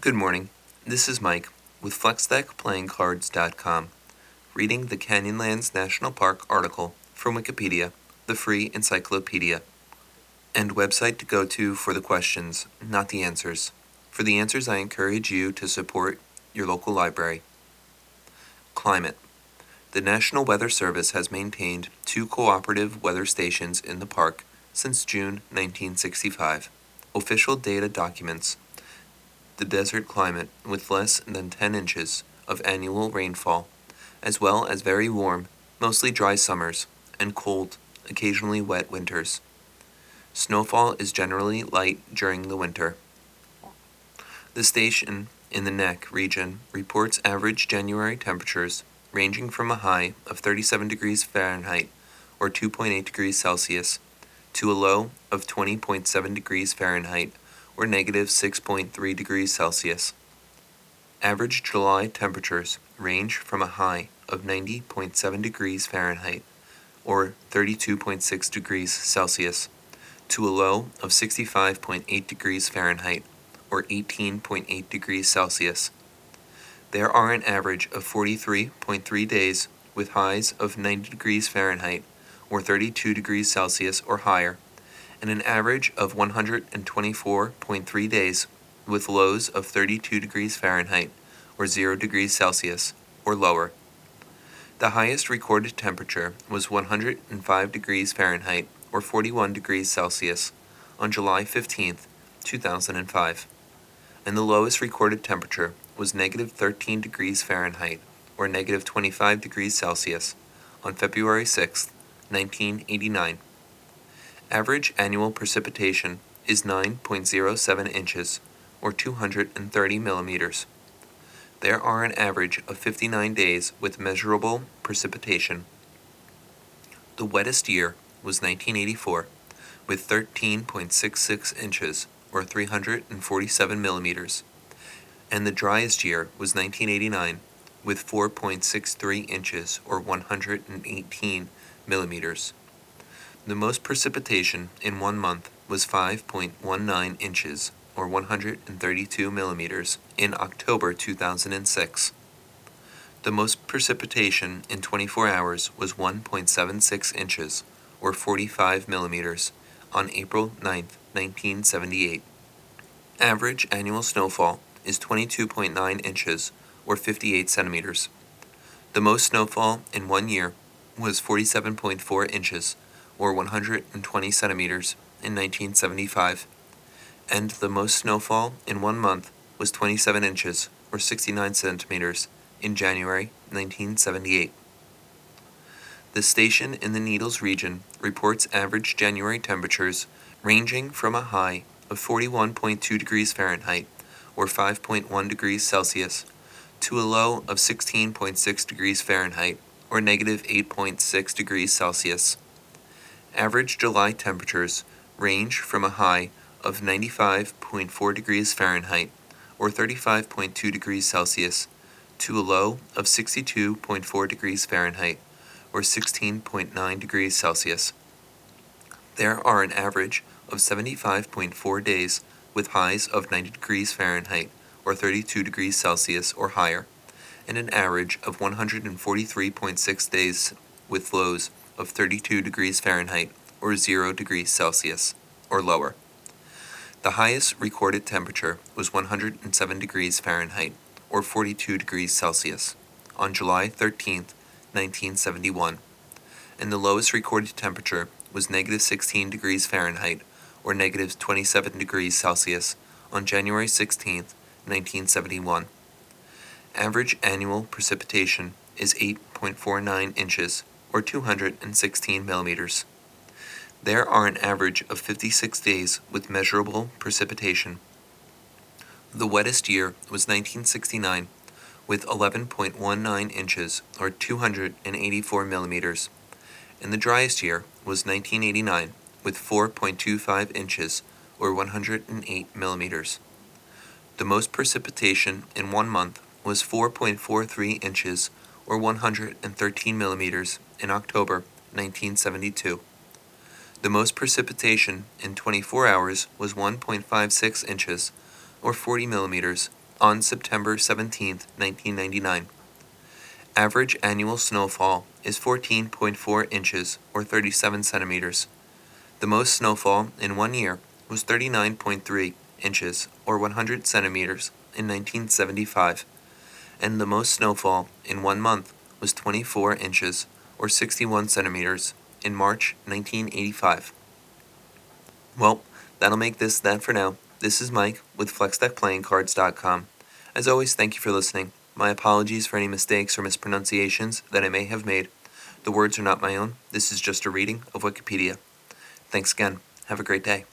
Good morning. This is Mike with FlexDeckPlayingCards.com, reading the Canyonlands National Park article from Wikipedia, the free encyclopedia, and website to go to for the questions, not the answers. For the answers, I encourage you to support your local library. Climate. The National Weather Service has maintained two cooperative weather stations in the park since June 1965. Official data documents the desert climate with less than 10 inches of annual rainfall, as well as very warm, mostly dry summers, and cold, occasionally wet winters. Snowfall is generally light during the winter. The station in the Neck region reports average January temperatures ranging from a high of 37 degrees Fahrenheit or 2.8 degrees Celsius to a low of 20.7 degrees Fahrenheit or negative 6.3 degrees Celsius. Average July temperatures range from a high of 90.7 degrees Fahrenheit or 32.6 degrees Celsius to a low of 65.8 degrees Fahrenheit or 18.8 degrees Celsius. There are an average of 43.3 days with highs of 90 degrees Fahrenheit or 32 degrees Celsius or higher, and an average of 124.3 days with lows of 32 degrees Fahrenheit or 0 degrees Celsius or lower. The highest recorded temperature was 105 degrees Fahrenheit or 41 degrees Celsius on July 15, 2005, and the lowest recorded temperature was negative 13 degrees Fahrenheit or negative 25 degrees Celsius on February 6, 1989. Average annual precipitation is 9.07 inches or 230 millimeters. There are an average of 59 days with measurable precipitation. The wettest year was 1984 with 13.66 inches or 347 millimeters, and the driest year was 1989 with 4.63 inches or 118 millimeters. The most precipitation in one month was 5.19 inches or 132 millimeters in October 2006. The most precipitation in 24 hours was 1.76 inches or 45 millimeters on April 9, 1978. Average annual snowfall is 22.9 inches or 58 centimeters. The most snowfall in one year was 47.4 inches or 120 centimeters in 1975, and the most snowfall in one month was 27 inches or 69 centimeters in January 1978. The station in the Needles region reports average January temperatures ranging from a high of 41.2 degrees Fahrenheit or 5.1 degrees Celsius to a low of 16.6 degrees Fahrenheit or negative 8.6 degrees Celsius. Average July temperatures range from a high of 95.4 degrees Fahrenheit or 35.2 degrees Celsius to a low of 62.4 degrees Fahrenheit or 16.9 degrees Celsius. There are an average of 75.4 days with highs of 90 degrees Fahrenheit or 32 degrees Celsius or higher, and an average of 143.6 days with lows of 32 degrees Fahrenheit or 0 degrees Celsius or lower. The highest recorded temperature was 107 degrees Fahrenheit or 42 degrees Celsius on July 13, 1971, and the lowest recorded temperature was negative 16 degrees Fahrenheit or negative 27 degrees Celsius on January 16, 1971. Average annual precipitation is 8.49 inches or 216 millimeters. There are an average of 56 days with measurable precipitation. The wettest year was 1969 with 11.19 inches or 284 millimeters, and the driest year was 1989 with 4.25 inches or 108 millimeters. The most precipitation in one month was 4.43 inches or 113 millimeters in October 1972. The most precipitation in 24 hours was 1.56 inches or 40 millimeters on September 17, 1999. Average annual snowfall is 14.4 inches or 37 centimeters. The most snowfall in one year was 39.3 inches or 100 centimeters in 1975, and the most snowfall in one month was 24 inches or 61 centimeters in March 1985. Well, that'll make this that for now. This is Mike with FlexDeckPlayingCards.com. As always, thank you for listening. My apologies for any mistakes or mispronunciations that I may have made. The words are not my own. This is just a reading of Wikipedia. Thanks again. Have a great day.